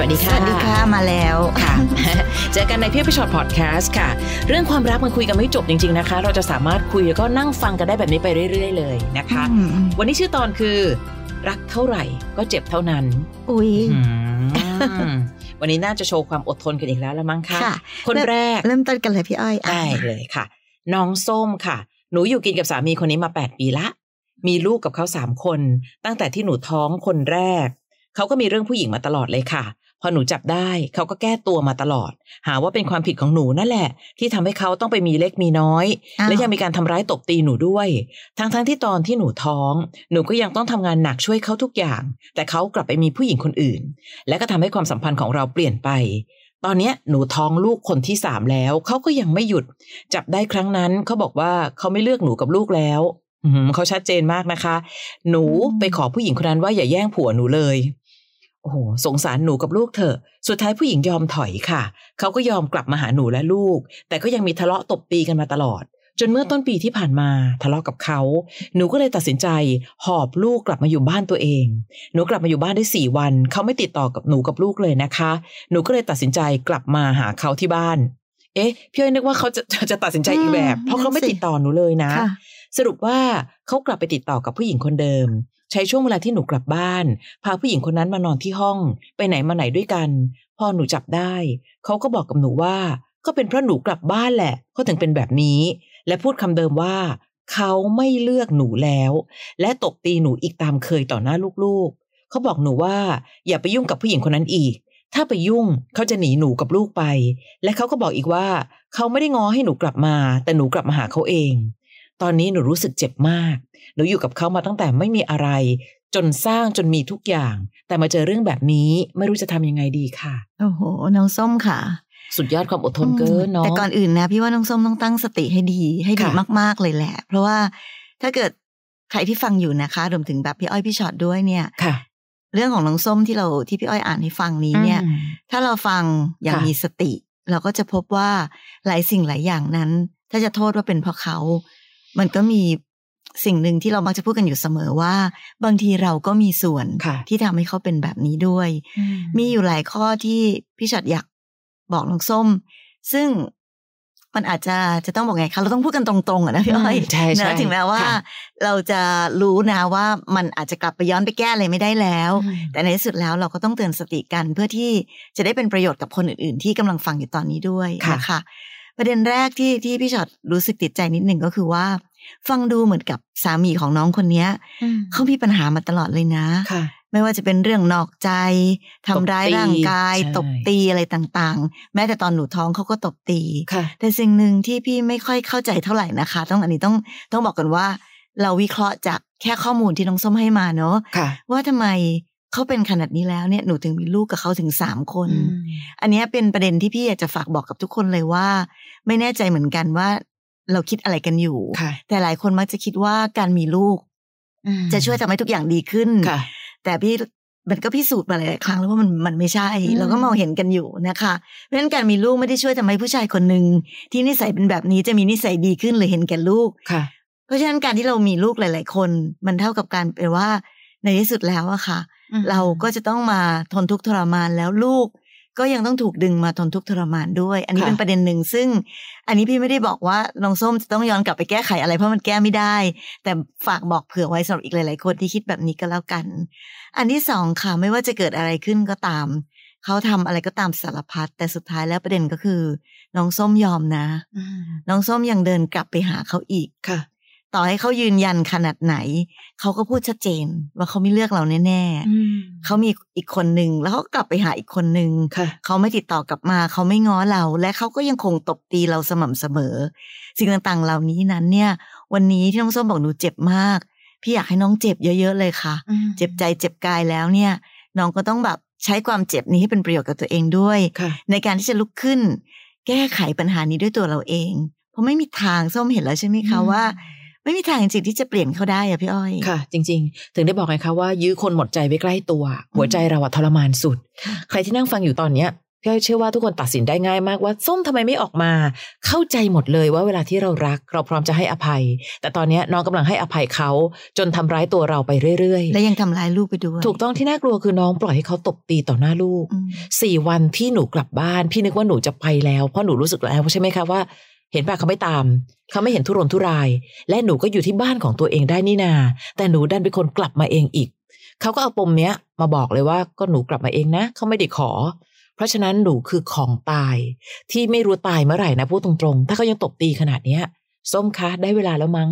สวัสดีค่ะสวัสดีค่ะ มาแล้วค่ะ เจอกันในพี่อ้อยพี่ฉอดพอดแคสต์ค่ะ เรื่องความรักมันคุยกันไม่จบจริง ๆนะคะ เราจะสามารถคุยแล้วก็นั่งฟังกันได้แบบนี้ไปเรื่อย ๆ เลยนะคะอืมวันนี้ชื่อตอนคือ รักเท่าไหร่ก็เจ็บเท่านั้น อุ้ยอืมวันนี้น่าจะโชว์ความอดทนกันอีกแล้วละมั้งคะค่ะคนแรก เริ่มต้นกันเลยพี่อ้อยอะได้เลยค่ะ น้องส้มค่ะ หนูอยู่กินกับสามีคนนี้มา 8 ปีละ มีลูกกับเขาสามคน ตั้งแต่ที่หนูท้องคนแรก เขาก็มีเรื่องผู้หญิงมาตลอดเลยค่ะ พอหนูจับได้เขาก็แก้ตัวมาตลอด หาว่าเป็นความผิดของหนูนั่นแหละ ที่ทำให้เขาต้องไปมีเล็กมีน้อยอ้าวและยังมีการทำร้ายตบตีหนูด้วย ทั้งๆทที่ตอนที่หนูท้อง หนูก็ยังต้องทำงานหนักช่วยเขาทุกอย่าง แต่เขากลับไปมีผู้หญิงคนอื่น และก็ทำให้ความสัมพันธ์ของเราเปลี่ยนไปตอนเนี้ยหนูท้องลูกคนที่สามแล้วเขาก็ยังไม่หยุด จับได้ครั้งนั้นเขาบอกว่าเขาไม่เลือกหนูกับลูกแล้วอืมเขาชัดเจนมากนะคะ หนูไปขอผู้หญิงคนนั้นว่าอย่าแย่งผัวหนูเลย โอ้โหสงสารหนูกับลูกเถอะ สุดท้ายผู้หญิงยอมถอยค่ะ เขาก็ยอมกลับมาหาหนูและลูก แต่ก็ยังมีทะเลาะตบตีกันมาตลอด จนเมื่อต้นปีที่ผ่านมาทะเลาะกับเขา หนูก็เลยตัดสินใจ หอบลูกกลับมาอยู่บ้านตัวเอง หนูกลับมาอยู่บ้านได้สี่วัน เขาไม่ติดต่อกับหนูกับลูกเลยนะคะ หนูก็เลยตัดสินใจกลับมาหาเขาที่บ้าน เอ๊ะพี่อ้อยนึกว่าเขาจะจะจะตัดสินใจอีกแบบอืมเพราะเขาไม่นั่นสิติดต่อหนูเลยนะค่ะสรุปว่าเขากลับไปติดต่อกับผู้หญิงคนเดิม ใช้ช่วงเวลาที่หนูกลับบ้าน พาผู้หญิงคนนั้นมานอนที่ห้อง ไปไหนมาไหนด้วยกัน พอหนูจับได้ เขาก็บอกกับหนูว่า ก็เป็นเพราะหนูกลับบ้านแหละเขาถึงเป็นแบบนี้ และพูดคำเดิมว่า เขาไม่เลือกหนูแล้ว และตบตีหนูอีกตามเคยต่อหน้าลูกๆ เขาบอกหนูว่า อย่าไปยุ่งกับผู้หญิงคนนั้นอีก ถ้าไปยุ่งเขาจะหนีหนูกับลูกไป และเขาก็บอกอีกว่า เขาไม่ได้ง้อให้หนูกลับมา แต่หนูกลับมาหาเขาเอง ตอนนี้หนูรู้สึกเจ็บมาก หนูอยู่กับเขามาตั้งแต่ไม่มีอะไร จนสร้างจนมีทุกอย่าง แต่มาเจอเรื่องแบบนี้ไม่รู้จะทำยังไงดีค่ะ โอ้โห น้องส้มค่ะ สุดยอดความอดทนเกินเนาะ แต่ก่อนอื่นนะ พี่ว่าน้องส้มต้องตั้งสติให้ดี ให้ดีค่ะมาก ๆ เลยแหละ เพราะว่าถ้าเกิดใครที่ฟังอยู่นะคะรวมถึงแบบพี่อ้อยพี่ช็อตด้วยเนี่ยค่ะ เรื่องของน้องส้มที่เราที่พี่อ้อยอ่านให้ฟังนี้เนี่ยอืมถ้าเราฟังอย่างค่ะมีสติ เราก็จะพบว่าหลายสิ่งหลายอย่างนั้น ถ้าจะโทษว่าเป็นเพราะเขา มันก็มีสิ่งหนึ่งที่เรามักจะพูดกันอยู่เสมอว่า บางทีเราก็มีส่วนค่ะที่ทำให้เขาเป็นแบบนี้ด้วย มีอยู่หลายข้อที่พี่ชัดอยากบอกน้องส้ม ซึ่งมันอาจจะจะต้องบอกไงคะเราต้องพูดกันตรงๆอะนะพี่อ้อยอืมใช่ใช่นะถึงแม้ว่าค่ะเราจะรู้นะว่ามันอาจจะกลับไปย้อนไปแก้อะไรไม่ได้แล้ว แต่ในที่สุดแล้วเราก็ต้องเตือนสติกันเพื่อที่จะได้เป็นประโยชน์กับคนอื่น ๆ ที่กำลังฟังอยู่ตอนนี้ด้วยค่ะนะคะ ประเด็นแรกที่ที่พี่ช็อตรู้สึกติดใจนิดหนึ่งก็คือว่า ฟังดูเหมือนกับสามีของน้องคนเนี้ยเขามีปัญหามาตลอดเลยนะค่ะไม่ว่าจะเป็นเรื่องนอกใจทำร้ายตบตีร่างกายใช่ตบตีอะไรต่างๆ แม้แต่ตอนหนูท้องเขาก็ตบตีค่ะแต่สิ่งหนึ่งที่พี่ไม่ค่อยเข้าใจเท่าไหร่นะคะ ต้องอันนี้ต้องต้องบอกกันว่า เราวิเคราะห์จากแค่ข้อมูลที่น้องส้มให้มาเนาะค่ะว่าทำไม เขาเป็นขนาดนี้แล้วเนี่ยหนูถึงมีลูกกับเขาถึงสามคน อันเนี้ยเป็นประเด็นที่พี่อยากจะฝากบอกกับทุกคนเลยว่า ไม่แน่ใจเหมือนกันว่าเราคิดอะไรกันอยู่ค่ะแต่หลายคนมักจะคิดว่าการมีลูก จะช่วยทำให้ทุกอย่างดีขึ้นค่ะแต่พี่มันก็พิสูจน์มาหลายๆครั้งแล้วว่ามันมันไม่ใช่อืมเราก็มองเห็นกันอยู่นะคะ เพราะฉะนั้นการมีลูกไม่ได้ช่วยทำให้ผู้ชายคนหนึ่งที่นิสัยเป็นแบบนี้จะมีนิสัยดีขึ้นหรือเห็นแก่ลูกค่ะ เพราะฉะนั้นการที่เรามีลูกหลาย ๆ คน มันเท่ากับการเป็นว่าในที่สุดแล้วอะค่ะ เราก็จะต้องมาทนทุกข์ทรมานแล้วลูก ก็ยังต้องถูกดึงมาทนทุกข์ทรมานด้วย อันนี้ค่ะเป็นประเด็นหนึ่งซึ่ง อันนี้พี่ไม่ได้บอกว่าน้องส้มจะต้องย้อนกลับไปแก้ไขอะไรเพราะมันแก้ไม่ได้ แต่ฝากบอกเผื่อไว้สำหรับอีกหลาย ๆ คนที่คิดแบบนี้ก็แล้วกัน อันที่สองค่ะไม่ว่าจะเกิดอะไรขึ้นก็ตามเขาทำอะไรก็ตามสารพัดแต่สุดท้ายแล้วประเด็นก็คือ น้องส้มยอมนะ น้องส้มยังเดินกลับไปหาเขาอีกค่ะ ต่อให้เขายืนยันขนาดไหน เขาก็พูดชัดเจน ว่าเขาไม่เลือกเราแน่ๆเขามีอีกคนหนึ่งแล้วเขาก็กลับไปหาอีกคนหนึ่งค่ะเขาไม่ติดต่อกลับมา เขาไม่ง้อเรา และเขาก็ยังคงตบตีเราสม่ำเสมอ สิ่งต่างๆ เหล่านี้นั้นเนี่ย วันนี้ที่น้องส้มบอกหนูเจ็บมาก พี่อยากให้น้องเจ็บเยอะๆเลยค่ะ เจ็บใจเจ็บกายแล้วเนี่ย น้องก็ต้องแบบใช้ความเจ็บนี้ให้เป็นประโยชน์กับตัวเองด้วยค่ะในการที่จะลุกขึ้น แก้ไขปัญหานี้ด้วยตัวเราเอง เพราะไม่มีทางส้มเห็นแล้วใช่ไหมคะอืมว่า ไม่มีทางจริงๆที่จะเปลี่ยนเขาได้อะพี่อ้อยค่ะ จริง ๆ ถึงได้บอกไงคะว่า ยื้อคนหมดใจไว้ใกล้ตัว หัวใจเราอะทรมานสุดค่ะใครที่นั่งฟังอยู่ตอนเนี้ยพี่อ้อยเชื่อว่าทุกคนตัดสินได้ง่ายมากว่าส้มทำไมไม่ออกมา เข้าใจหมดเลยว่าเวลาที่เรารัก เราพร้อมจะให้อภัย แต่ตอนเนี้ยน้องกำลังให้อภัยเขาจนทำร้ายตัวเราไปเรื่อยและยังทำร้ายลูกไปด้วยๆถูกต้องที่น่ากลัวคือน้องปล่อยให้เขาตบตีต่อหน้าลูกอืมสี่วันที่หนูกลับบ้าน พี่นึกว่าหนูจะไปแล้วเพราะหนูรู้สึกแล้วใช่ไหมคะว่า เห็นป่ะเขาไม่ตาม เขาไม่เห็นทุรนทุราย และหนูก็อยู่ที่บ้านของตัวเองได้นี่นา แต่หนูดันเป็นคนกลับมาเองอีก เขาก็เอาปมเนี้ย มาบอกเลยว่าก็หนูกลับมาเองนะ เขาไม่ได้ขอ เพราะฉะนั้นหนูคือของตาย ที่ไม่รู้ตายเมื่อไหร่นะพูดตรงๆ ถ้าเขายังตบตีขนาดเนี้ย ส้มคะได้เวลาแล้วมั้ง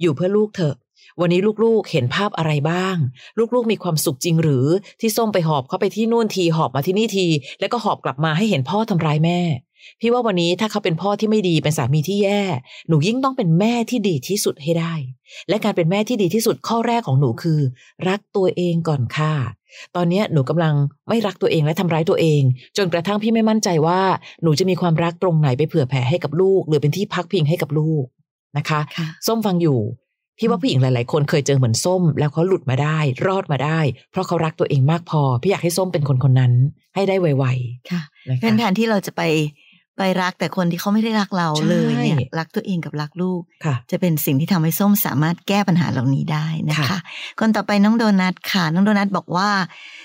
อยู่เพื่อลูกเถอะ วันนี้ลูกๆเห็นภาพอะไรบ้าง ลูกๆมีความสุขจริงหรือที่ส้มไปหอบเขาไปที่นู่นทีหอบมาที่นี่ที แล้วก็หอบกลับมาให้เห็นพ่อทำร้ายแม่ พี่ว่าวันนี้ถ้าเขาเป็นพ่อที่ไม่ดีเป็นสามีที่แย่ หนูยิ่งต้องเป็นแม่ที่ดีที่สุดให้ได้ และการเป็นแม่ที่ดีที่สุดข้อแรกของหนูคือ รักตัวเองก่อนค่ะ ตอนเนี้ยหนูกำลังไม่รักตัวเองและทำร้ายตัวเอง จนกระทั่งพี่ไม่มั่นใจว่าหนูจะมีความรักตรงไหนไปเผื่อแผ่ให้กับลูก หรือเป็นที่พักพิงให้กับลูกนะคะค่ะส้มฟังอยู่พี่ว่าผู้หญิงหลาย ๆ คนเคยเจอเหมือนส้ม แล้วเขาหลุดมาได้ รอดมาได้ เพราะเขารักตัวเองมากพอ พี่อยากให้ส้มเป็นคนคนนั้น ให้ได้ไวค่ะๆนะคะเป็นแทนที่เราจะไป ไปรักแต่คนที่เขาไม่ได้รักเราใช่เลยเนี่ยรักตัวเองกับรักลูกค่ะจะเป็นสิ่งที่ทำให้ส้มสามารถแก้ปัญหาเหล่านี้ได้นะคะค่ะคนต่อไปน้องโดนัทค่ะ น้องโดนัทบอกว่า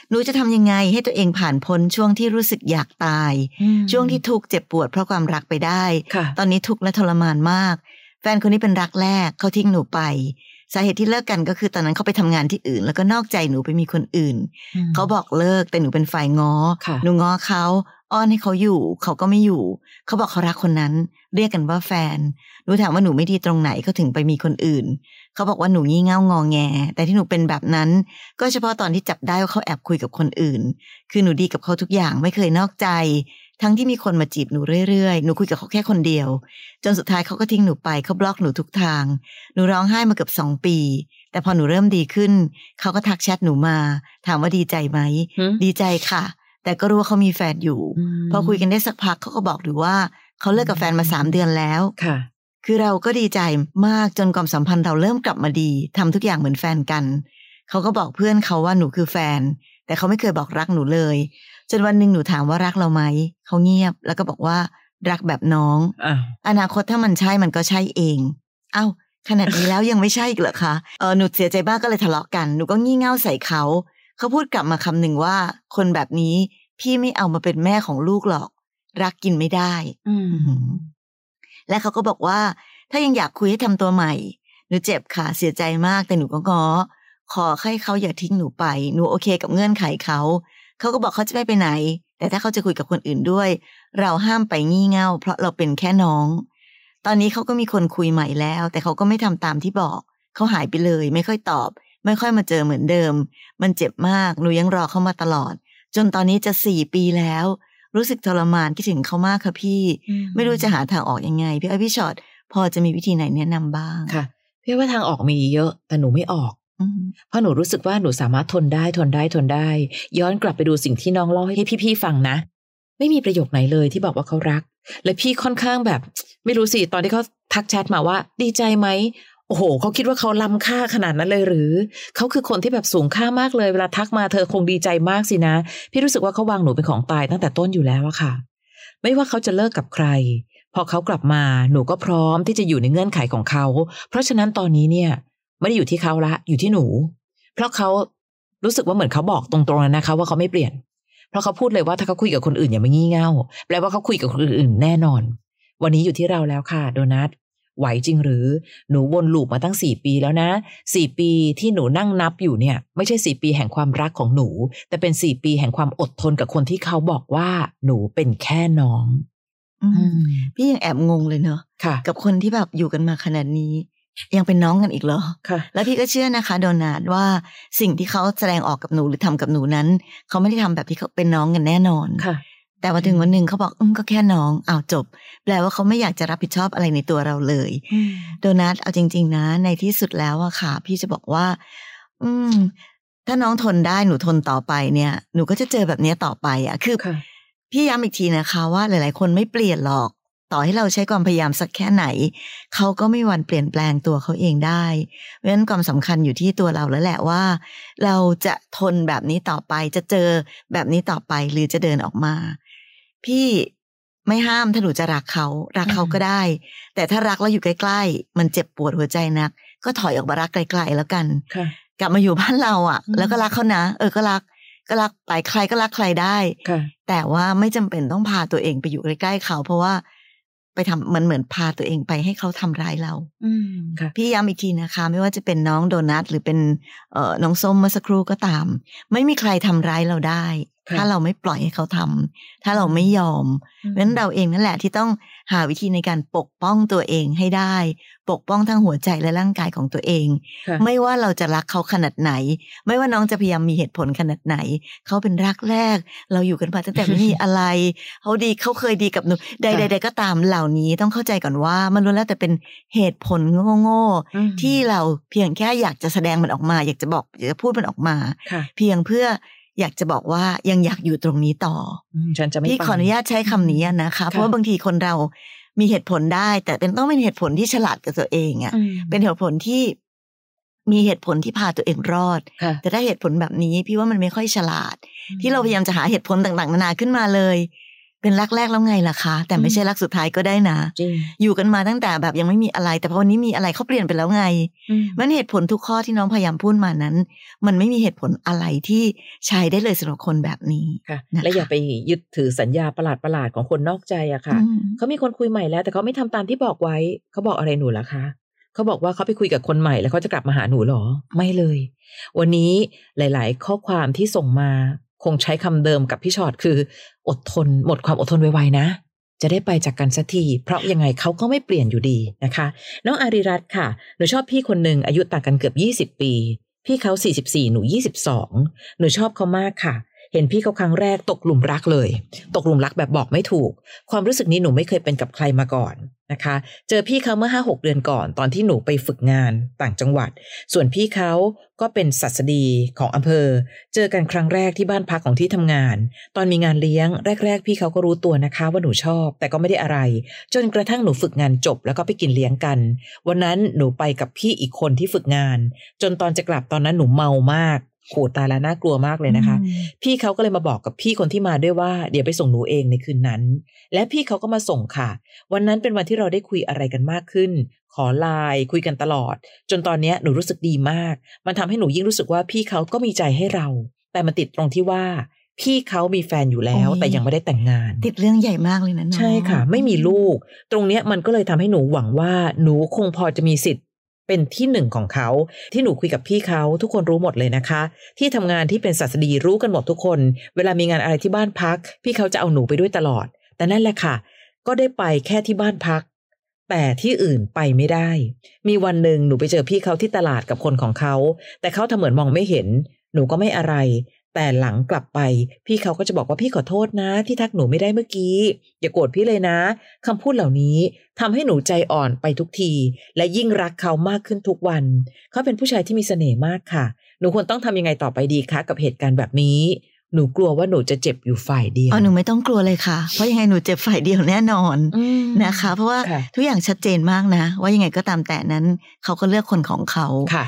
หนูจะทำยังไงให้ตัวเองผ่านพ้นช่วงที่รู้สึกอยากตาย ช่วงที่ทุกข์เจ็บปวดเพราะความรักไปได้ค่ะตอนนี้ทุกข์และทรมานมาก แฟนคนนี้เป็นรักแรกเขาทิ้งหนูไปสาเหตุที่เลิกกันก็คือตอนนั้นเขาไปทำงานที่อื่น แล้วก็นอกใจหนูไปมีคนอื่น เขาบอกเลิกแต่หนูเป็นฝ่ายง้อค่ะหนูง้อเขา อ้อนให้เขาอยู่ เขาก็ไม่อยู่ เขาบอกเขารักคนนั้น เรียกกันว่าแฟนหนูถามว่าหนูไม่ดีตรงไหนเขาถึงไปมีคนอื่น เขาบอกว่าหนูงี่เง่างองแง แต่ที่หนูเป็นแบบนั้น ก็เฉพาะตอนที่จับได้ว่าเขาแอบคุยกับคนอื่น คือหนูดีกับเขาทุกอย่างไม่เคยนอกใจ ทั้งที่มีคนมาจีบหนูเรื่อยๆ หนูคุยกับเขาแค่คนเดียว จนสุดท้ายเขาก็ทิ้งหนูไปเขาบล็อกหนูทุกทาง หนูร้องไห้มาเกือบสองปีแต่พอหนูเริ่มดีขึ้น เขาก็ทักแชทหนูมา ถามว่าดีใจไหมหืมดีใจค่ะ แต่ก็รู้ว่าเขามีแฟนอยู่มพอคุยกันได้สักพักเขาก็บอกหนูว่าเขาเลิกกับแฟนมาสามเดือนแล้วค่ะ คือเราก็ดีใจมากจนความสัมพันธ์เราเริ่มกลับมาดีทำทุกอย่างเหมือนแฟนกัน เขาก็บอกเพื่อนเขาว่าหนูคือแฟน แต่เขาไม่เคยบอกรักหนูเลย จนวันหนึ่งหนูถามว่ารักเราไหมเขาเงียบแล้วก็บอกว่ารักแบบน้องอะอนาคตถ้ามันใช่มันก็ใช่เอง เอ้าขนาดนี้แล้วยังไม่ใช่อีกเหรอคะเออหนูเสียใจบ้างก็เลยทะเลาะกัน หนูก็งี่เง่าใส่เขา เขาพูดกลับมาคำหนึ่งว่า คนแบบนี้พี่ไม่เอามาเป็นแม่ของลูกหรอก รักกินไม่ได้อืมอื้อหือและเขาก็บอกว่า ถ้ายังอยากคุยให้ทำตัวใหม่ หนูเจ็บค่ะเสียใจมากแต่หนูก็ง้อขอให้เขาอย่าทิ้งหนูไป หนูโอเคกับเงื่อนไขเขา เขาก็บอกเขาจะไม่ไปไหน แต่ถ้าเขาจะคุยกับคนอื่นด้วย เราห้ามไปงี่เง่า เพราะเราเป็นแค่น้อง ตอนนี้เขาก็มีคนคุยใหม่แล้ว แต่เขาก็ไม่ทำตามที่บอก เขาหายไปเลย ไม่ค่อยตอบ ไม่ค่อยมาเจอเหมือนเดิม มันเจ็บมาก หนูยังรอเขามาตลอด จนตอนนี้จะสี่ปีแล้ว รู้สึกทรมานคิดถึงเขามากค่ะพี่ ไม่รู้จะหาทางออกยังไง พี่อ้อยพี่ชอตพอจะมีวิธีไหนแนะนำบ้างค่ะพี่ว่าทางออกมีเยอะ แต่หนูไม่ออกอืมเพราะหนูรู้สึกว่าหนูสามารถทนได้ทนได้ทนได้ ย้อนกลับไปดูสิ่งที่น้องเล่าให้พี่ๆฟังนะ ไม่มีประโยคไหนเลยที่บอกว่าเขารัก และพี่ค่อนข้างแบบ ไม่รู้สิตอนที่เขาทักแชทมาว่า ดีใจไหม โอ้โหเขาคิดว่าเขาล้ำค่าขนาดนั้นเลยหรือ เขาคือคนที่แบบสูงค่ามากเลยเวลาทักมาเธอคงดีใจมากสินะ พี่รู้สึกว่าเขาวางหนูเป็นของตายตั้งแต่ต้นอยู่แล้วอะค่ะ ไม่ว่าเขาจะเลิกกับใคร พอเขากลับมาหนูก็พร้อมที่จะอยู่ในเงื่อนไขของเขา เพราะฉะนั้นตอนนี้เนี่ย ไม่ได้อยู่ที่เขาละอยู่ที่หนู เพราะเขารู้สึกว่าเหมือนเขาบอกตรงๆนะคะ ว่าเขาไม่เปลี่ยน เพราะเขาพูดเลยว่าถ้าเขาคุยกับคนอื่นอย่ามางี่เง่าแปลว่าเขาคุยกับคนอื่นแน่นอน วันนี้อยู่ที่เราแล้วค่ะ โดนัท ไหวจริงหรือหนูวนลูปมาตั้งสี่ปีแล้วนะสี่ปีที่หนูนั่งนับอยู่เนี่ย ไม่ใช่สี่ปีแห่งความรักของหนู แต่เป็นสี่ปีแห่งความอดทนกับคนที่เขาบอกว่าหนูเป็นแค่น้องอืมพี่ยังแอบงงเลยเนอะค่ะกับคนที่แบบอยู่กันมาขนาดนี้ ยังเป็นน้องกันอีกเหรอค่ะ แล้วพี่ก็เชื่อนะคะ โดนัทว่าสิ่งที่เขาแสดงออกกับหนูหรือทำกับหนูนั้น เขาไม่ได้ทำแบบที่เขาเป็นน้องกันแน่นอนค่ะ แต่วันถึงวันหนึ่งเขาบอกอืมก็แค่น้องอ้าวจบ แปลว่าเขาไม่อยากจะรับผิดชอบอะไรในตัวเราเลย โดนัทเอาจริง ๆ นะ ในที่สุดแล้วอะค่ะ พี่จะบอกว่า อืม ถ้าน้องทนได้หนูทนต่อไปเนี่ย หนูก็จะเจอแบบเนี้ยต่อไปอะคือค่ะพี่ย้ำอีกทีนะคะว่าหลาย ๆ คนไม่เปลี่ยนหรอก ต่อให้เราใช้ความพยายามสักแค่ไหน เขาก็ไม่มีวันเปลี่ยนแปลงตัวเขาเองได้ เพราะฉะนั้นความสำคัญอยู่ที่ตัวเราแล้วแหละว่า เราจะทนแบบนี้ต่อไปจะเจอแบบนี้ต่อไปหรือจะเดินออกมา พี่ไม่ห้ามถ้าหนูจะรักเขารักเขาก็ได้ แต่ถ้ารักแล้วอยู่ใกล้ ๆ มันเจ็บปวดหัวใจนัก ก็ถอยออกมารักไกลๆแล้วกันค่ะกลับมาอยู่บ้านเราอะอืมแล้วก็รักเขานะเออก็รัก ก็รักไปใครก็รักใครได้ค่ะแต่ว่าไม่จำเป็นต้องพาตัวเองไปอยู่ใกล้ๆเขา เพราะว่าไปทำมันเหมือนพาตัวเองไปให้เขาทำร้ายเรา อืมค่ะพี่ย้ำอีกทีนะคะ ไม่ว่าจะเป็นน้องโดนัทหรือเป็นเอ่อน้องส้มเมื่อสักครู่ก็ตาม ไม่มีใครทำร้ายเราได้ค่ะถ้าเราไม่ปล่อยให้เขาทำถ้าเราไม่ยอมเพราะฉะนั้นเราเองนั่นแหละที่ต้องหาวิธีในการปกป้องตัวเองให้ได้ ปกป้องทั้งหัวใจและร่างกายของตัวเองค่ะไม่ว่าเราจะรักเขาขนาดไหน ไม่ว่าน้องจะพยายามมีเหตุผลขนาดไหน เขาเป็นรักแรก เราอยู่กันมาตั้งแต่ไม่มีอะไรเขาดีเขาเคยดีกับหนูใดค่ะๆก็ตามเหล่านี้ต้องเข้าใจก่อนว่า มันล้วนแล้วแต่เป็นเหตุผลโง่อืมๆที่เราเพียงแค่อยากจะแสดงมันออกมา อยากจะบอกอยากจะพูดมันออกมาค่ะเพียงเพื่อ อยากจะบอกว่ายังอยากอยู่ตรงนี้ต่ออืมฉันจะไม่พี่ไปขออนุญาตใช้คำนี้นะคะ เพราะว่าบางทีคนเรามีเหตุผลได้ แต่เป็นต้องเป็นเหตุผลที่ฉลาดกับตัวเองอะอืมเป็นเหตุผลที่มีเหตุผลที่พาตัวเองรอดค่ะแต่ถ้าเหตุผลแบบนี้ พี่ว่ามันไม่ค่อยฉลาด ที่เราพยายามจะหาเหตุผลต่างๆ นานาขึ้นมาเลย เป็นรักแรกแล้วไงล่ะคะ แต่ไม่ใช่รักสุดท้ายก็ได้นะจริงอยู่กันมาตั้งแต่แบบยังไม่มีอะไร แต่พอวันนี้มีอะไรเขาเปลี่ยนไปแล้วไงอืมมันเหตุผลทุกข้อที่น้องพยายามพูดมานั้น มันไม่มีเหตุผลอะไรที่ใช้ได้เลยสำหรับคนแบบนี้ค่ะนะคะและอย่าไปยึดถือสัญญาประหลาดประหลาดๆของคนนอกใจอะค่ะอืมเขามีคนคุยใหม่แล้ว แต่เขาไม่ทำตามที่บอกไว้เขาบอกอะไรหนูล่ะคะเขาบอกว่าเขาไปคุยกับคนใหม่แล้วเขาจะกลับมาหาหนูเหรอ ไม่เลย วันนี้หลาย ๆ ข้อความที่ส่งมา คงใช้คำเดิมกับพี่ชอตคือ อดทนหมดความอดทนไวๆนะ จะได้ไปจากกันสักที เพราะยังไงเขาก็ไม่เปลี่ยนอยู่ดีนะคะ น้องอาริรัตค่ะหนูชอบพี่คนหนึ่งอายุต่างกันเกือบ 20 ปี พี่เขา 44 หนู 22 หนูชอบเขามากค่ะ เห็นพี่เขาครั้งแรกตกหลุมรักเลย ตกหลุมรักแบบบอกไม่ถูก ความรู้สึกนี้หนูไม่เคยเป็นกับใครมาก่อนนะคะ เจอพี่เขาเมื่อ5-6เดือนก่อน ตอนที่หนูไปฝึกงานต่างจังหวัด ส่วนพี่เขาก็เป็นศัสดีของอำเภอ เจอกันครั้งแรกที่บ้านพักของที่ทำงาน ตอนมีงานเลี้ยงแรก ๆ พี่เขาก็รู้ตัวนะคะ ว่าหนูชอบ แต่ก็ไม่ได้อะไร จนกระทั่งหนูฝึกงานจบแล้วก็ไปกินเลี้ยงกัน วันนั้นหนูไปกับพี่อีกคนที่ฝึกงาน จนตอนจะกลับตอนนั้นหนูเมามาก โหตายแล้วน่ากลัวมากเลยนะคะ พี่เขาก็เลยมาบอกกับพี่คนที่มาด้วยว่า เดี๋ยวไปส่งหนูเองในคืนนั้น และพี่เขาก็มาส่งค่ะ วันนั้นเป็นวันที่เราได้คุยอะไรกันมากขึ้น ขอไลน์คุยกันตลอด จนตอนเนี้ยหนูรู้สึกดีมาก มันทำให้หนูยิ่งรู้สึกว่าพี่เขาก็มีใจให้เรา แต่มันติดตรงที่ว่าพี่เขามีแฟนอยู่แล้วโอ้ยแต่ยังไม่ได้แต่งงาน ติดเรื่องใหญ่มากเลยนะน้องใช่ค่ะ ไม่มีลูก ตรงเนี้ยมันก็เลยทำให้หนูหวังว่าหนูคงพอจะมีสิทธิ์ เป็นที่หนึ่งของเขา ที่หนูคุยกับพี่เขาทุกคนรู้หมดเลยนะคะ ที่ทำงานที่เป็นศาสดีรู้กันหมดทุกคน เวลามีงานอะไรที่บ้านพัก พี่เขาจะเอาหนูไปด้วยตลอด แต่นั่นแหละค่ะ ก็ได้ไปแค่ที่บ้านพัก แต่ที่อื่นไปไม่ได้ มีวันหนึ่งหนูไปเจอพี่เขาที่ตลาดกับคนของเขา แต่เขาทำเหมือนมองไม่เห็น หนูก็ไม่อะไร แต่หลังกลับไป พี่เขาก็จะบอกว่าพี่ขอโทษนะ ที่ทักหนูไม่ได้เมื่อกี้ อย่าโกรธพี่เลยนะคำพูดเหล่านี้ทำให้หนูใจอ่อนไปทุกที และยิ่งรักเขามากขึ้นทุกวัน เขาเป็นผู้ชายที่มีเสน่ห์มากค่ะ หนูควรต้องทำยังไงต่อไปดีคะกับเหตุการณ์แบบนี้ หนูกลัวว่าหนูจะเจ็บอยู่ฝ่ายเดียวอ๋อหนูไม่ต้องกลัวเลยค่ะ เพราะยังไงหนูเจ็บฝ่ายเดียวแน่นอนอืมนะคะ เพราะว่าค่ะทุกอย่างชัดเจนมากนะ ว่ายังไงก็ตามแต่นั้น เขาก็เลือกคนของเขาค่ะ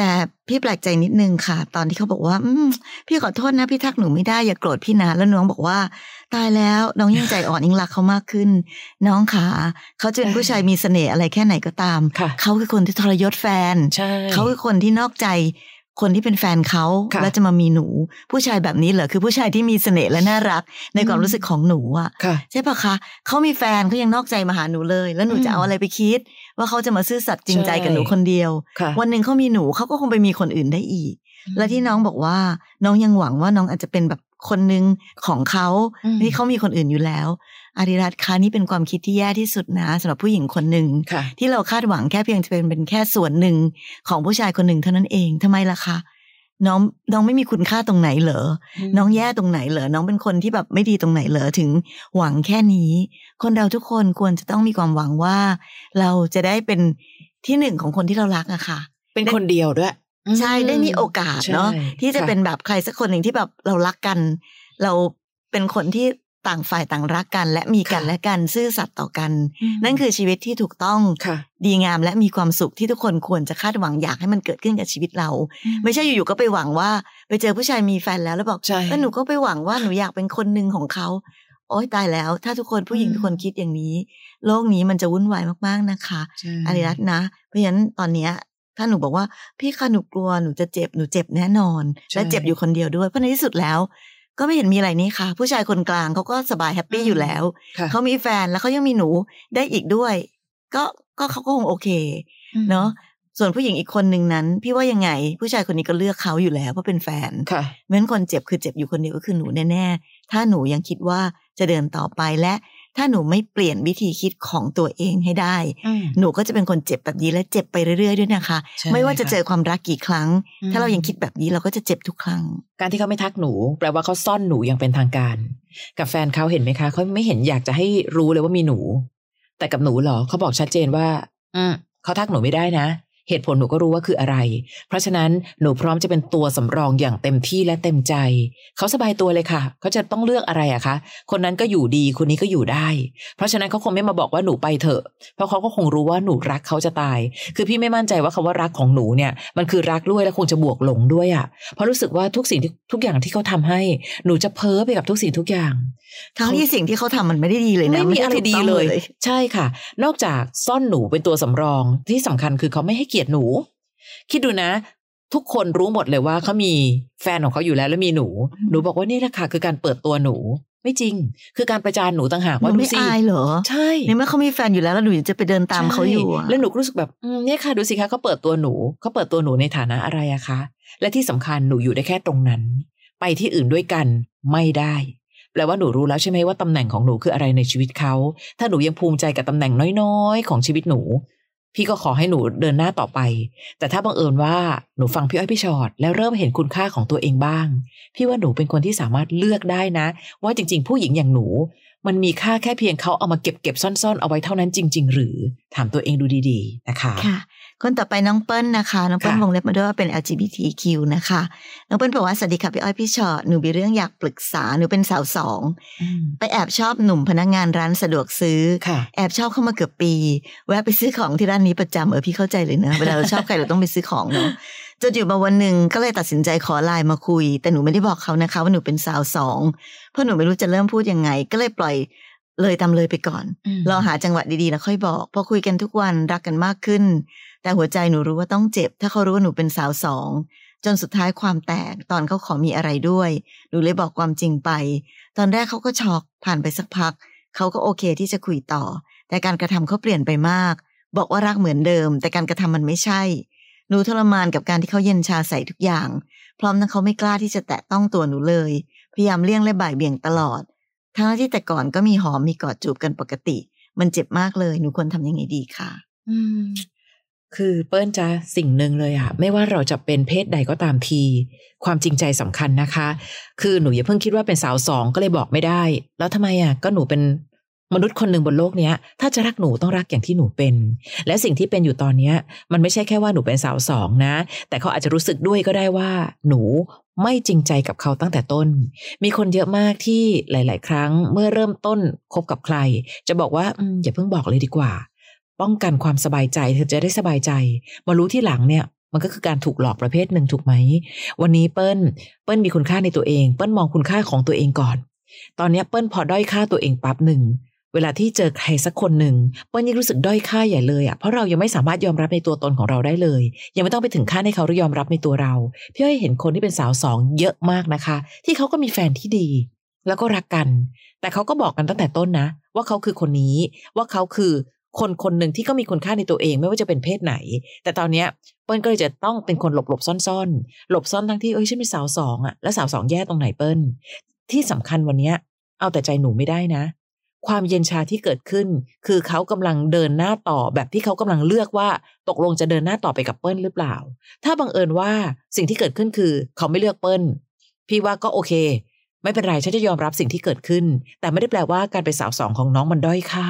แต่พี่แปลกใจนิดนึงค่ะ ตอนที่เขาบอกว่าอืมพี่ขอโทษนะพี่ทักหนูไม่ได้อย่าโกรธพี่นะแล้วน้องบอกว่า ตายแล้วน้องยิ่งใจอ่อนยิ่งรักเขามากขึ้น น้องขาเขาจะเป็นผู้ชายมีเสน่ห์อะไรแค่ไหนก็ตามค่ะเขาคือคนที่ทรยศแฟนใช่เขาคือคนที่นอกใจ คนที่เป็นแฟนเขาค่ะแล้วจะมามีหนู ผู้ชายแบบนี้เหรอคือผู้ชายที่มีเสน่ห์และน่ารัก ในความอืมรู้สึกของหนูอะค่ะใช่ปะคะเขามีแฟนเขายังนอกใจมาหาหนูเลย แล้วหนูอืมจะเอาอะไรไปคิด ว่าเขาจะมาซื่อสัตย์จริงใจกับหนูคนเดียวค่ะวันหนึ่งเขามีหนูเขาก็คงไปมีคนอื่นได้อีก และที่น้องบอกว่าน้องยังหวังว่าน้องอาจจะเป็นแบบคนหนึ่งของเขาอืมที่เขามีคนอื่นอยู่แล้ว อาริรัตน์คะนี่เป็นความคิดที่แย่ที่สุดนะสำหรับผู้หญิงคนหนึ่งค่ะที่เราคาดหวังแค่เพียงจะเป็นเป็นแค่ส่วนหนึ่งของผู้ชายคนหนึ่งเท่านั้นเองทำไมล่ะคะน้องน้องไม่มีคุณค่าตรงไหนเหรอ น้องแย่ตรงไหนเหรอ น้องเป็นคนที่แบบไม่ดีตรงไหนเหรอถึงหวังแค่นี้ คนเราทุกคนควรจะต้องมีความหวังว่า เราจะได้เป็นที่หนึ่งของคนที่เรารักอะค่ะ เป็นคนเดียวด้วย ใช่ได้มีโอกาสเนาะใช่ที่จะค่เป็นแบบใครสักคนหนึ่งที่แบบเรารักกัน เราเป็นคนที่ ต่างฝ่ายต่างรักกัน และมีกันค่ะและกันซื่อสัตย์ต่อกัน นั่นคือชีวิตที่ถูกต้องค่ะดีงามและมีความสุขที่ทุกคนควรจะคาดหวังอยากให้มันเกิดขึ้นกับชีวิตเรา ไม่ใช่อยู่ๆก็ไปหวังว่า ไปเจอผู้ชายมีแฟนแล้วแล้วบอกใช่เออหนูก็ไปหวังว่าหนูอยากเป็นคนหนึ่งของเขาโอ๊ยตายแล้ว ถ้าทุกคนผู้หญิงอืมทุกคนคิดอย่างนี้ โลกนี้มันจะวุ่นวายมากๆนะคะใช่อาริรัตน์นะ เพราะฉะนั้นตอนเนี้ยถ้าหนูบอกว่าพี่คะหนูกลัวหนูจะเจ็บหนูเจ็บแน่นอน และเจ็บอยู่คนเดียวด้วยเพราะในที่สุดแล้ว ก็ไม่เห็นมีอะไรนี่ค่ะ ผู้ชายคนกลางเขาก็สบาย happy อยู่แล้วค่ะเขามีแฟนแล้วเขายังมีหนูได้อีกด้วย ก็ก็เขาก็คงโอเค เนาะส่วนผู้หญิงอีกคนหนึ่งนั้น พี่ว่ายังไง ผู้ชายคนนี้ก็เลือกเขาอยู่แล้วเพราะเป็นแฟนค่ะเพราะฉะนั้นคนเจ็บคือเจ็บอยู่คนเดียวก็คือหนูแน่ๆถ้าหนูยังคิดว่าจะเดินต่อไปและ ถ้าหนูไม่เปลี่ยนวิธีคิดของตัวเองให้ได้อืมหนูก็จะเป็นคนเจ็บแบบนี้และเจ็บไปเรื่อยๆด้วยนะคะใช่ไม่ว่าจะค่ะเจอความรักกี่ครั้งอืมถ้าเรายังคิดแบบนี้เราก็จะเจ็บทุกครั้ง การที่เขาไม่ทักหนู แปลว่าเขาซ่อนหนูอย่างเป็นทางการ กับแฟนเขาเห็นไหมคะเขาไม่เห็นอยากจะให้รู้เลยว่ามีหนู แต่กับหนูเหรอเขาบอกชัดเจนว่า อืมเขาทักหนูไม่ได้นะ เหตุผลหนูก็รู้ว่าคืออะไร เพราะฉะนั้นหนูพร้อมจะเป็นตัวสำรองอย่างเต็มที่และเต็มใจ เขาสบายตัวเลยค่ะ เขาจะต้องเลือกอะไรอะคะ คนนั้นก็อยู่ดี คนนี้ก็อยู่ได้ เพราะฉะนั้นเขาคงไม่มาบอกว่าหนูไปเถอะ เพราะเขาก็คงรู้ว่าหนูรักเขาจะตาย คือพี่ไม่มั่นใจว่าคำว่ารักของหนูเนี่ย มันคือรักด้วยและคงจะบวกหลงด้วยอะเพราะรู้สึกว่าทุกสิ่งที่ทุกอย่างที่เขาทำให้ หนูจะเพ้อไปกับทุกสิ่งทุกอย่าง ทั้งที่สิ่งที่เขาทำมันไม่ได้ดีเลยนะ ไม่มีอะไรถูกดีต้องเลย ใช่ค่ะ นอกจากซ่อนหนูเป็นตัวสำรองที่สำคัญคือเขาไม่ให้เกียรติหนู คิดดูนะ ทุกคนรู้หมดเลยว่าเขามีแฟนของเขาอยู่แล้วแล้วมีหนู หนูบอกว่านี่แหละค่ะคือการเปิดตัวหนู ไม่จริง คือการประจานหนูต่างหากหนูว่าดูไม่สิอายเหรอใช่ในเมื่อเขามีแฟนอยู่แล้วแล้วหนูยังจะไปเดินตามเขาอยู่อะใช่แล้วหนูก็รู้สึกแบบอืมเนี่ยค่ะดูสิคะเขาเปิดตัวหนูเขาเปิดตัวหนูในฐานะอะไรอะคะ และที่สำคัญหนูอยู่ได้แค่ตรงนั้น ไปที่อื่นด้วยกันไม่ได้แปลว่าหนูรู้แล้วใช่ไหมว่าตำแหน่งของหนูคืออะไรในชีวิตเขา ถ้าหนูยังภูมิใจกับตำแหน่งน้อยๆ ของชีวิตหนู พี่ก็ขอให้หนูเดินหน้าต่อไป แต่ถ้าบังเอิญว่าหนูฟังพี่อ้อยพี่ชอดแล้วเริ่มเห็นคุณค่าของตัวเองบ้าง พี่ว่าหนูเป็นคนที่สามารถเลือกได้นะ ว่าจริง ๆ ผู้หญิงอย่างหนู มันมีค่าแค่เพียงเขาเอามาเก็บเก็บซ่อนๆ เอาไว้เท่านั้นจริง ๆ หรือถามตัวเองดูดี ๆ นะคะค่ะ คนต่อไปน้องเปิ้ลนะคะ น้องเปิ้ลค่ะวงเล็บมาด้วยว่าเป็น LGBTQ นะคะ น้องเปิ้ลบอกว่าสวัสดีค่ะพี่อ้อยพี่ชอตหนูมีเรื่องอยากปรึกษาหนูเป็นสาวสองอืมไปแอบชอบหนุ่มพนักงานร้านสะดวกซื้อค่ะแอบชอบเข้ามาเกือบปี แวะไปซื้อของที่ร้านนี้ประจำเออพี่เข้าใจเลยนะเวลาเราชอบใครเราต้องไปซื้อของเนาะจนอยู่มาวันหนึ่งก็เลยตัดสินใจขอไลน์มาคุย แต่หนูไม่ได้บอกเขานะคะว่าหนูเป็นสาวสองเพราะหนูไม่รู้จะเริ่มพูดยังไง ก็เลยปล่อยเลยตามเลยไปก่อนรอหาจังหวะดีๆแล้วค่อยบอก พอคุยกันทุกวันรักกันมากขึ้น แต่หัวใจหนูรู้ว่าต้องเจ็บ ถ้าเขารู้ว่าหนูเป็นสาวสอง จนสุดท้ายความแตกตอนเขาขอมีอะไรด้วย หนูเลยบอกความจริงไป ตอนแรกเขาก็ช็อกผ่านไปสักพัก เขาก็โอเคที่จะคุยต่อ แต่การกระทำเขาเปลี่ยนไปมาก บอกว่ารักเหมือนเดิม แต่การกระทำมันไม่ใช่ หนูทรมานกับการที่เขาเย็นชาใส่ทุกอย่าง พร้อมทั้งเขาไม่กล้าที่จะแตะต้องตัวหนูเลย พยายามเลี่ยงและบ่ายเบี่ยงตลอด ทั้งที่แต่ก่อนก็มีหอมมีกอดจูบกันปกติ มันเจ็บมากเลย หนูควรทำยังไงดีคะอืม คือเปิ้ลจะสิ่งหนึ่งเลยอะไม่ว่าเราจะเป็นเพศใดก็ตามที ความจริงใจสำคัญนะคะ คือหนูอย่าเพิ่งคิดว่าเป็นสาวสองก็เลยบอกไม่ได้ แล้วทำไมอะก็หนูเป็นมนุษย์คนหนึ่งบนโลกเนี้ย ถ้าจะรักหนูต้องรักอย่างที่หนูเป็น และสิ่งที่เป็นอยู่ตอนเนี้ย มันไม่ใช่แค่ว่าหนูเป็นสาวสองนะ แต่เขาอาจจะรู้สึกด้วยก็ได้ว่า หนูไม่จริงใจกับเขาตั้งแต่ต้น มีคนเยอะมากที่หลาย ๆ ครั้งเมื่อเริ่มต้นคบกับใคร จะบอกว่าอย่าเพิ่งบอกเลยดีกว่า ป้องกันความสบายใจ เธอจะได้สบายใจ มารู้ที่หลังเนี่ย มันก็คือการถูกหลอกประเภทหนึ่งถูกไหม วันนี้เปิ้ล เปิ้ลมีคุณค่าในตัวเอง เปิ้ลมองคุณค่าของตัวเองก่อน ตอนนี้เปิ้ลพอด้อยค่าตัวเองปั๊บหนึ่งเวลาที่เจอใครสักคนหนึ่งเปิ้ลยิ่งรู้สึกด้อยค่าใหญ่เลยอะเพราะเรายังไม่สามารถยอมรับในตัวตนของเราได้เลย ยังไม่ต้องไปถึงขั้นให้เขายอมรับในตัวเราพี่อ้อยเห็นคนที่เป็นสาวสองเยอะมากนะคะ ที่เขาก็มีแฟนที่ดี แล้วก็รักกัน แต่เขาก็บอกกันตั้งแต่ต้นนะ ว่าเขาคือคนนี้ว่าเขาคือ คนคนหนึ่งที่ก็มีคุณค่าในตัวเองไม่ว่าจะเป็นเพศไหน แต่ตอนเนี้ยเปิ้ลก็เลยจะต้องเป็นคนหลบหลบซ่อนๆ หลบซ่อนทั้งที่เอ้ยฉันเป็นสาวสองอะแล้วสาวสองแย่ตรงไหนเปิ้ลที่สำคัญวันเนี้ยเอาแต่ใจหนูไม่ได้นะ ความเย็นชาที่เกิดขึ้น คือเขากำลังเดินหน้าต่อแบบที่เขากำลังเลือกว่าตกลงจะเดินหน้าต่อไปกับเปิ้ลหรือเปล่า ถ้าบังเอิญว่าสิ่งที่เกิดขึ้นคือเขาไม่เลือกเปิ้ลพี่ว่าก็โอเค ไม่เป็นไรฉันจะยอมรับสิ่งที่เกิดขึ้น แต่ไม่ได้แปลว่าการเป็นสาวสองของน้องมันด้อยค่า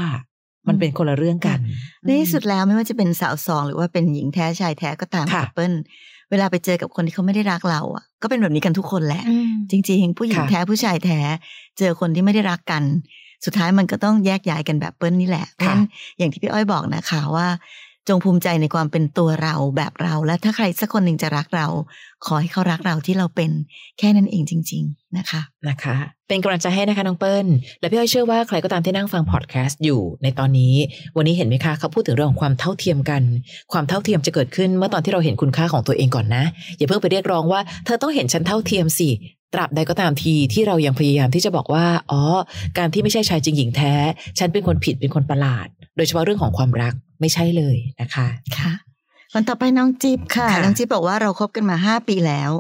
มันเป็นคนละเรื่องกันในที่สุดแล้วไม่ว่าจะเป็นสาวสองหรือว่าเป็นหญิงแท้ชายแท้ก็ตามค่ะค่ะเปิ้ลเวลาไปเจอกับคนที่เขาไม่ได้รักเราอะ ก็เป็นแบบนี้กันทุกคนแหละ จริง ๆ ผู้หญิงค่ะแท้ผู้ชายแท้ เจอคนที่ไม่ได้รักกัน สุดท้ายมันก็ต้องแยกย้ายกันแบบเปิ้ลนี่แหละเพราะฉะนั้นอย่างที่พี่อ้อยบอกนะคะว่า จงภูมิใจในความเป็นตัวเราแบบเรา และถ้าใครสักคนหนึ่งจะรักเรา ขอให้เขารักเราที่เราเป็นแค่นั้นเองจริง ๆนะคะ นะคะ เป็นกำลังใจให้นะคะน้องเปิ้ลและพี่อ้อยเชื่อว่าใครก็ตามที่นั่งฟังพอดแคสต์อยู่ในตอนนี้ วันนี้เห็นไหมคะเขาพูดถึงเรื่องของความเท่าเทียมกัน ความเท่าเทียมจะเกิดขึ้นเมื่อตอนที่เราเห็นคุณค่าของตัวเองก่อนนะ อย่าเพิ่งไปเรียกร้องว่าเธอต้องเห็นฉันเท่าเทียมสิตราบใดก็ตามทีที่เรายังพยายามที่จะบอกว่า อ๋อ การที่ไม่ใช่ชายจริงหญิงแท้ ฉันเป็นคนผิดเป็นคนประหลาด โดยเฉพาะเรื่องของความรัก ไม่ใช่เลยนะคะค่ะคนต่อไปน้องจิ๊บค่ะค่ะน้องจิ๊บบอกว่าเราคบกันมาห้าปีแล้ว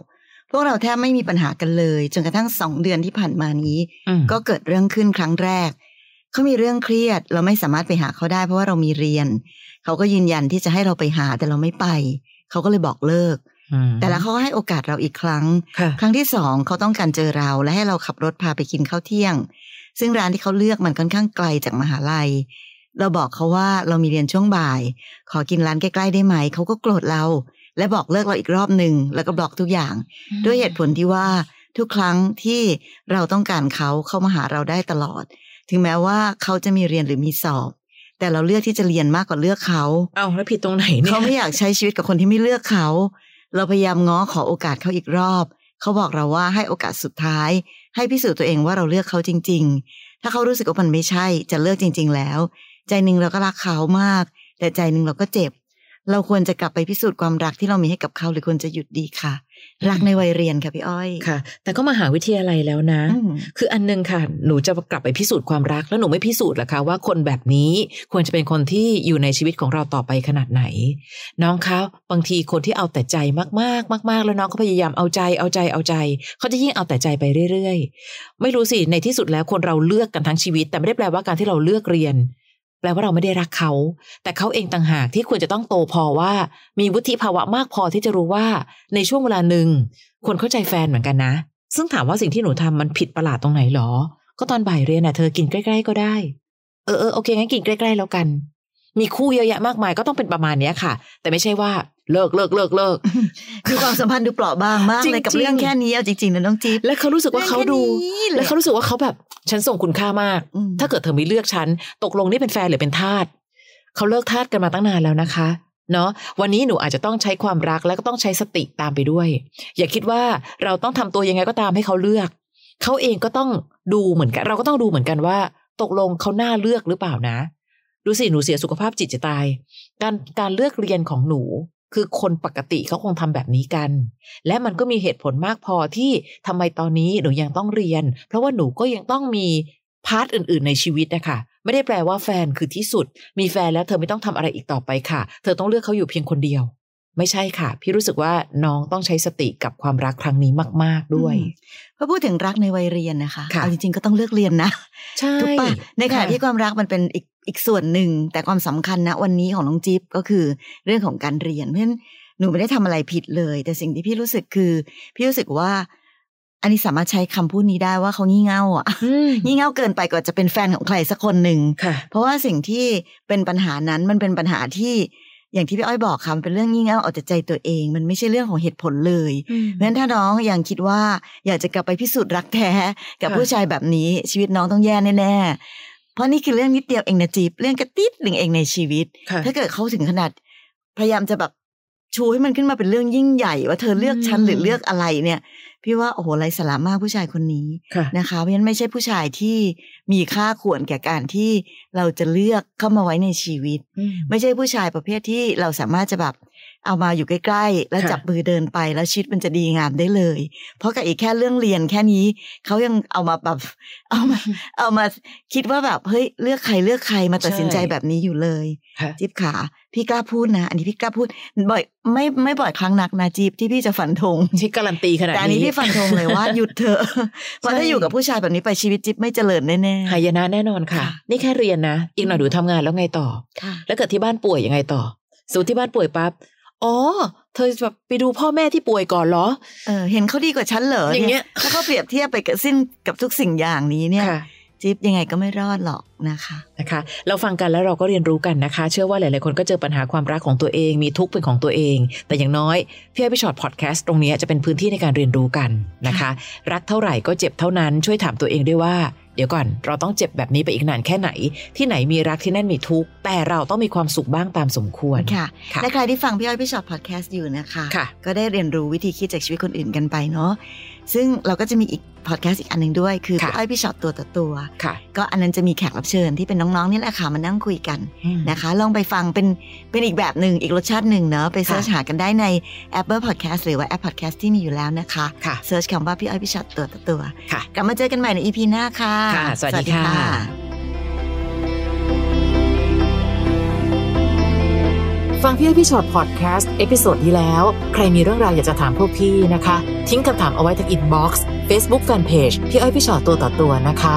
พวกเราแทบไม่มีปัญหากันเลย จนกระทั่งสองเดือนที่ผ่านมานี้อืมก็เกิดเรื่องขึ้นครั้งแรก เขามีเรื่องเครียด เราไม่สามารถไปหาเขาได้ เพราะว่าเรามีเรียน เขาก็ยืนยันที่จะให้เราไปหาแต่เราไม่ไป เขาก็เลยบอกเลิกอืมแต่แล้วเขาก็ให้โอกาสเราอีกครั้งค่ะครั้งที่สองเขาต้องการเจอเราและให้เราขับรถพาไปกินข้าวเที่ยง ซึ่งร้านที่เขาเลือกมันค่อนข้างไกลจากมหาลัย เราบอกเขาว่าเรามีเรียนช่วงบ่าย ขอกินร้านใกล้ๆได้ไหม เขาก็โกรธเรา และบอกเลิกเราอีกรอบหนึ่งแล้วก็บล็อกทุกอย่าง ด้วยเหตุผลที่ว่าทุกครั้งที่เราต้องการเขาเข้ามาหาเราได้ตลอด ถึงแม้ว่าเขาจะมีเรียนหรือมีสอบ แต่เราเลือกที่จะเรียนมากกว่าเลือกเขาเอาแล้วผิดตรงไหนเนี่ยเขาไม่อยากใช้ชีวิตกับคนที่ไม่เลือกเขา เราพยายามง้อขอโอกาสเขาอีกรอบ เขาบอกเราว่าให้โอกาสสุดท้าย ให้พิสูจน์ตัวเองว่าเราเลือกเขาจริง ๆ ถ้าเขารู้สึกว่ามันไม่ใช่ จะเลิกจริง ๆ แล้ว ใจหนึ่งเราก็รักเขามาก แต่ใจหนึ่งเราก็เจ็บ เราควรจะกลับไปพิสูจน์ความรักที่เรามีให้กับเขาหรือควรจะหยุดดีค่ะ รักในวัยเรียนค่ะพี่อ้อยค่ะ แต่ก็มาหาวิทยาลัยแล้วนะอืมคืออันหนึงค่ะ หนูจะกลับไปพิสูจน์ความรัก แล้วหนูไม่พิสูจน์หรอคะว่าคนแบบนี้ควรจะเป็นคนที่อยู่ในชีวิตของเราต่อไปขนาดไหน น้องคะบางทีคนที่เอาแต่ใจมากๆมาก ๆ แล้วน้องก็พยายามเอาใจเอาใจเอาใจเขาจะยิ่งเอาแต่ใจไปเรื่อย ๆ ไม่รู้สิในที่สุดแล้วคนเราเลือกกันทั้งชีวิต แต่ไม่ได้แปลว่าการที่เราเลือกเรียน แปลว่าเราไม่ได้รักเขา แต่เขาเองต่างหากที่ควรจะต้องโตพอว่า มีวุฒิภาวะมากพอที่จะรู้ว่า ในช่วงเวลาหนึ่งควรเข้าใจแฟนเหมือนกันนะ ซึ่งถามว่าสิ่งที่หนูทำมันผิดประหลาดตรงไหนหรอ ก็ตอนบ่ายเรียนน่ะเธอกินใกล้ ๆ ก็ได้ เออเออโอเคงั้นกินใกล้ ๆ แล้วกัน มีคู่เยอะแยะมากมายก็ต้องเป็นประมาณเนี้ยค่ะ แต่ไม่ใช่ว่าเลิกเลิกเลิกเลิกคือความสัมพันธ์ดูเปราะบางมากเลยกับจริงๆเรื่องแค่นี้เอาจริงๆนะน้องจิ๊บและเขารู้สึกว่าเขาดูเรื่องแค่นี้เลยและเขารู้สึกว่าเขาแบบฉันส่งคุณค่ามากอืมถ้าเกิดเธอไม่เลือกฉันตกลงนี่เป็นแฟนหรือเป็นทาสเขาเลิกทาสกันมาตั้งนานแล้วนะคะเนาะวันนี้หนูอาจจะต้องใช้ความรักแล้วก็ต้องใช้สติตามไปด้วย อย่าคิดว่าเราต้องทำตัวยังไงก็ตามให้เขาเลือก เขาเองก็ต้องดูเหมือนกัน เราก็ต้องดูเหมือนกันว่า ตกลงเขาน่าเลือกหรือเปล่านะ ดูสิหนูเสียสุขภาพจิตจะตาย การการเลือกเรียนของหนูคือคนปกติเขาคงทำแบบนี้กัน และมันก็มีเหตุผลมากพอที่ทำไมตอนนี้หนูยังต้องเรียน เพราะว่าหนูก็ยังต้องมีpart อื่น ๆ ในชีวิตนะคะไม่ได้แปลว่าแฟนคือที่สุด มีแฟนแล้วเธอไม่ต้องทำอะไรอีกต่อไปค่ะ เธอต้องเลือกเขาอยู่เพียงคนเดียว ไม่ใช่ค่ะ พี่รู้สึกว่าน้องต้องใช้สติกับความรักครั้งนี้มาก ๆด้วยพอพูดถึงรักในวัยเรียนนะคะค่ะเอาจริงๆก็ต้องเลือกเรียนนะใช่ถูกปะในขณะค่ะที่ความรักมันเป็นอีก อีกส่วนหนึ่งแต่ความสำคัญนะวันนี้ของน้องจิ๊บก็คือเรื่องของการเรียนเพราะฉะนั้นหนูไม่ได้ทำอะไรผิดเลย แต่สิ่งที่พี่รู้สึกคือ พี่รู้สึกว่า อันนี้สามารถใช้คำพูดนี้ได้ว่าเขางี่เง่าอะอืมงี่เง่าเกินไปกว่าจะเป็นแฟนของใครสักคนหนึ่งค่ะเพราะว่าสิ่งที่เป็นปัญหานั้นมันเป็นปัญหาที่อย่างที่พี่อ้อยบอกค่ะมันเป็นเรื่องงี่เง่าเอาแต่ใจตัวเอง มันไม่ใช่เรื่องของเหตุผลเลยเพราะฉะนั้นถ้าน้องยังคิดว่าอยากจะกลับไปพิสูจน์รักแท้กับค่ะผู้ชายแบบนี้ชีวิตน้องต้องแย่แน่ๆ เพราะนี่คือเรื่องนิดเดียวเองนะจีบเรื่องกระติดหนึ่งเองในชีวิตค่ะถ้าเกิดเขาถึงขนาด พยายามจะแบบชูให้มันขึ้นมาเป็นเรื่องยิ่งใหญ่ ว่าเธอเลือกฉันอืมหรือเลือกอะไรเนี่ย พี่ว่าโอ้โหไรสาระมากผู้ชายคนนี้ค่ะนะคะเพราะฉะนั้นไม่ใช่ผู้ชายที่มีค่าควรแก่การที่เราจะเลือกเข้ามาไว้ในชีวิตอืมไม่ใช่ผู้ชายประเภทที่เราสามารถจะแบบ เอามาอยู่ใกล้ๆ แล้วค่ะจับมือเดินไปแล้วชีวิตมันจะดีงามได้เลย เพราะกับอีกแค่เรื่องเรียนแค่นี้เขายังเอามาแบบเอามาเอามาคิดว่าแบบเฮ้ยเลือกใครเลือกใครมาตัดสินใจแบบนี้อยู่เลยค่ะจิ๊บขาพี่กล้าพูดนะ อันนี้พี่กล้าพูดบ่อยไม่ไม่บ่อยครั้งนักนะจิ๊บที่พี่จะฝันธงที่การันตีขนาดแต่อันนี้นี้พี่ฟันธงเลยว่าหยุดเถอะเพราะถ้าอยู่กับผู้ชายแบบนี้ไปชีวิตจิ๊บไม่เจริญแน่ๆหายนะแน่นอนค่ะค่ะนี่แค่เรียนนะ อีกหน่อยหนูทำงานแล้วไงต่อค่ะแล้วเกิดที่บ้านป่วยยังไงต่อสมมติที่บ้านป่วยปั๊บ อ๋อ เธอแบบไปดูพ่อแม่ที่ป่วยก่อนเหรอ เออ เห็นเขาดีกว่าฉันเหรออย่างเงี้เนี่ยยถ้าเขาเปรียบเทียบไปกับสิ้นกับทุกสิ่งอย่างนี้เนี่ยค่ะจิ๊บยังไงก็ไม่รอดหรอกนะคะนะคะ เราฟังกันแล้วเราก็เรียนรู้กันนะคะ เชื่อว่าหลาย ๆ คนก็เจอปัญหาความรักของตัวเอง มีทุกข์เป็นของตัวเอง แต่อย่างน้อยพี่ไอ้พี่ชอตพอดแคสต์ตรงนี้จะเป็นพื้นที่ในการเรียนรู้กันนะคะ รักเท่าไหร่ก็เจ็บเท่านั้นช่วยถามตัวเองด้วยว่า เดี๋ยวก่อน เราต้องเจ็บแบบนี้ไปอีกนานแค่ไหน ที่ไหนมีรักที่นั่นมีทุกข์แต่เราต้องมีความสุขบ้างตามสมควรค่ะค่ะและใครที่ฟังพี่อ้อยพี่ชอตพอดแคสต์อยู่นะคะค่ะก็ได้เรียนรู้วิธีคิดจากชีวิตคนอื่นกันไปเนาะซึ่งเราก็จะมีอีกพอดแคสต์อีกอันหนึ่งด้วยคือค่ะพี่อ้อยพี่ฉอดตัวต่อตัวค่ะก็อันนั้นจะมีแขกรับเชิญที่เป็นน้องๆนี่แหละค่ะมานั่งคุยกันนะคะ ลองไปฟังเป็นเป็นอีกแบบหนึ่งอีกรสชาติหนึ่งเนาะไป search หากันได้ใน Apple Podcast หรือว่าแอป Podcast ที่มีอยู่แล้วนะคะค่ะ search คำว่าพี่อ้อยพี่ฉอดตัวต่อตัวค่ะกลับมาเจอกันใหม่ใน EP หน้าค่ะค่ะ สวัสดีค่ะ ฟังพี่อ้อยพี่ฉอดพอดแคสต์ episode ที่แล้ว ใครมีเรื่องราวอยากจะถามพวกพี่นะคะ ทิ้งคำถามเอาไว้ที่ inbox เฟซบุ๊กแฟนเพจพี่อ้อยพี่ฉอดตัวต่อตัวนะคะ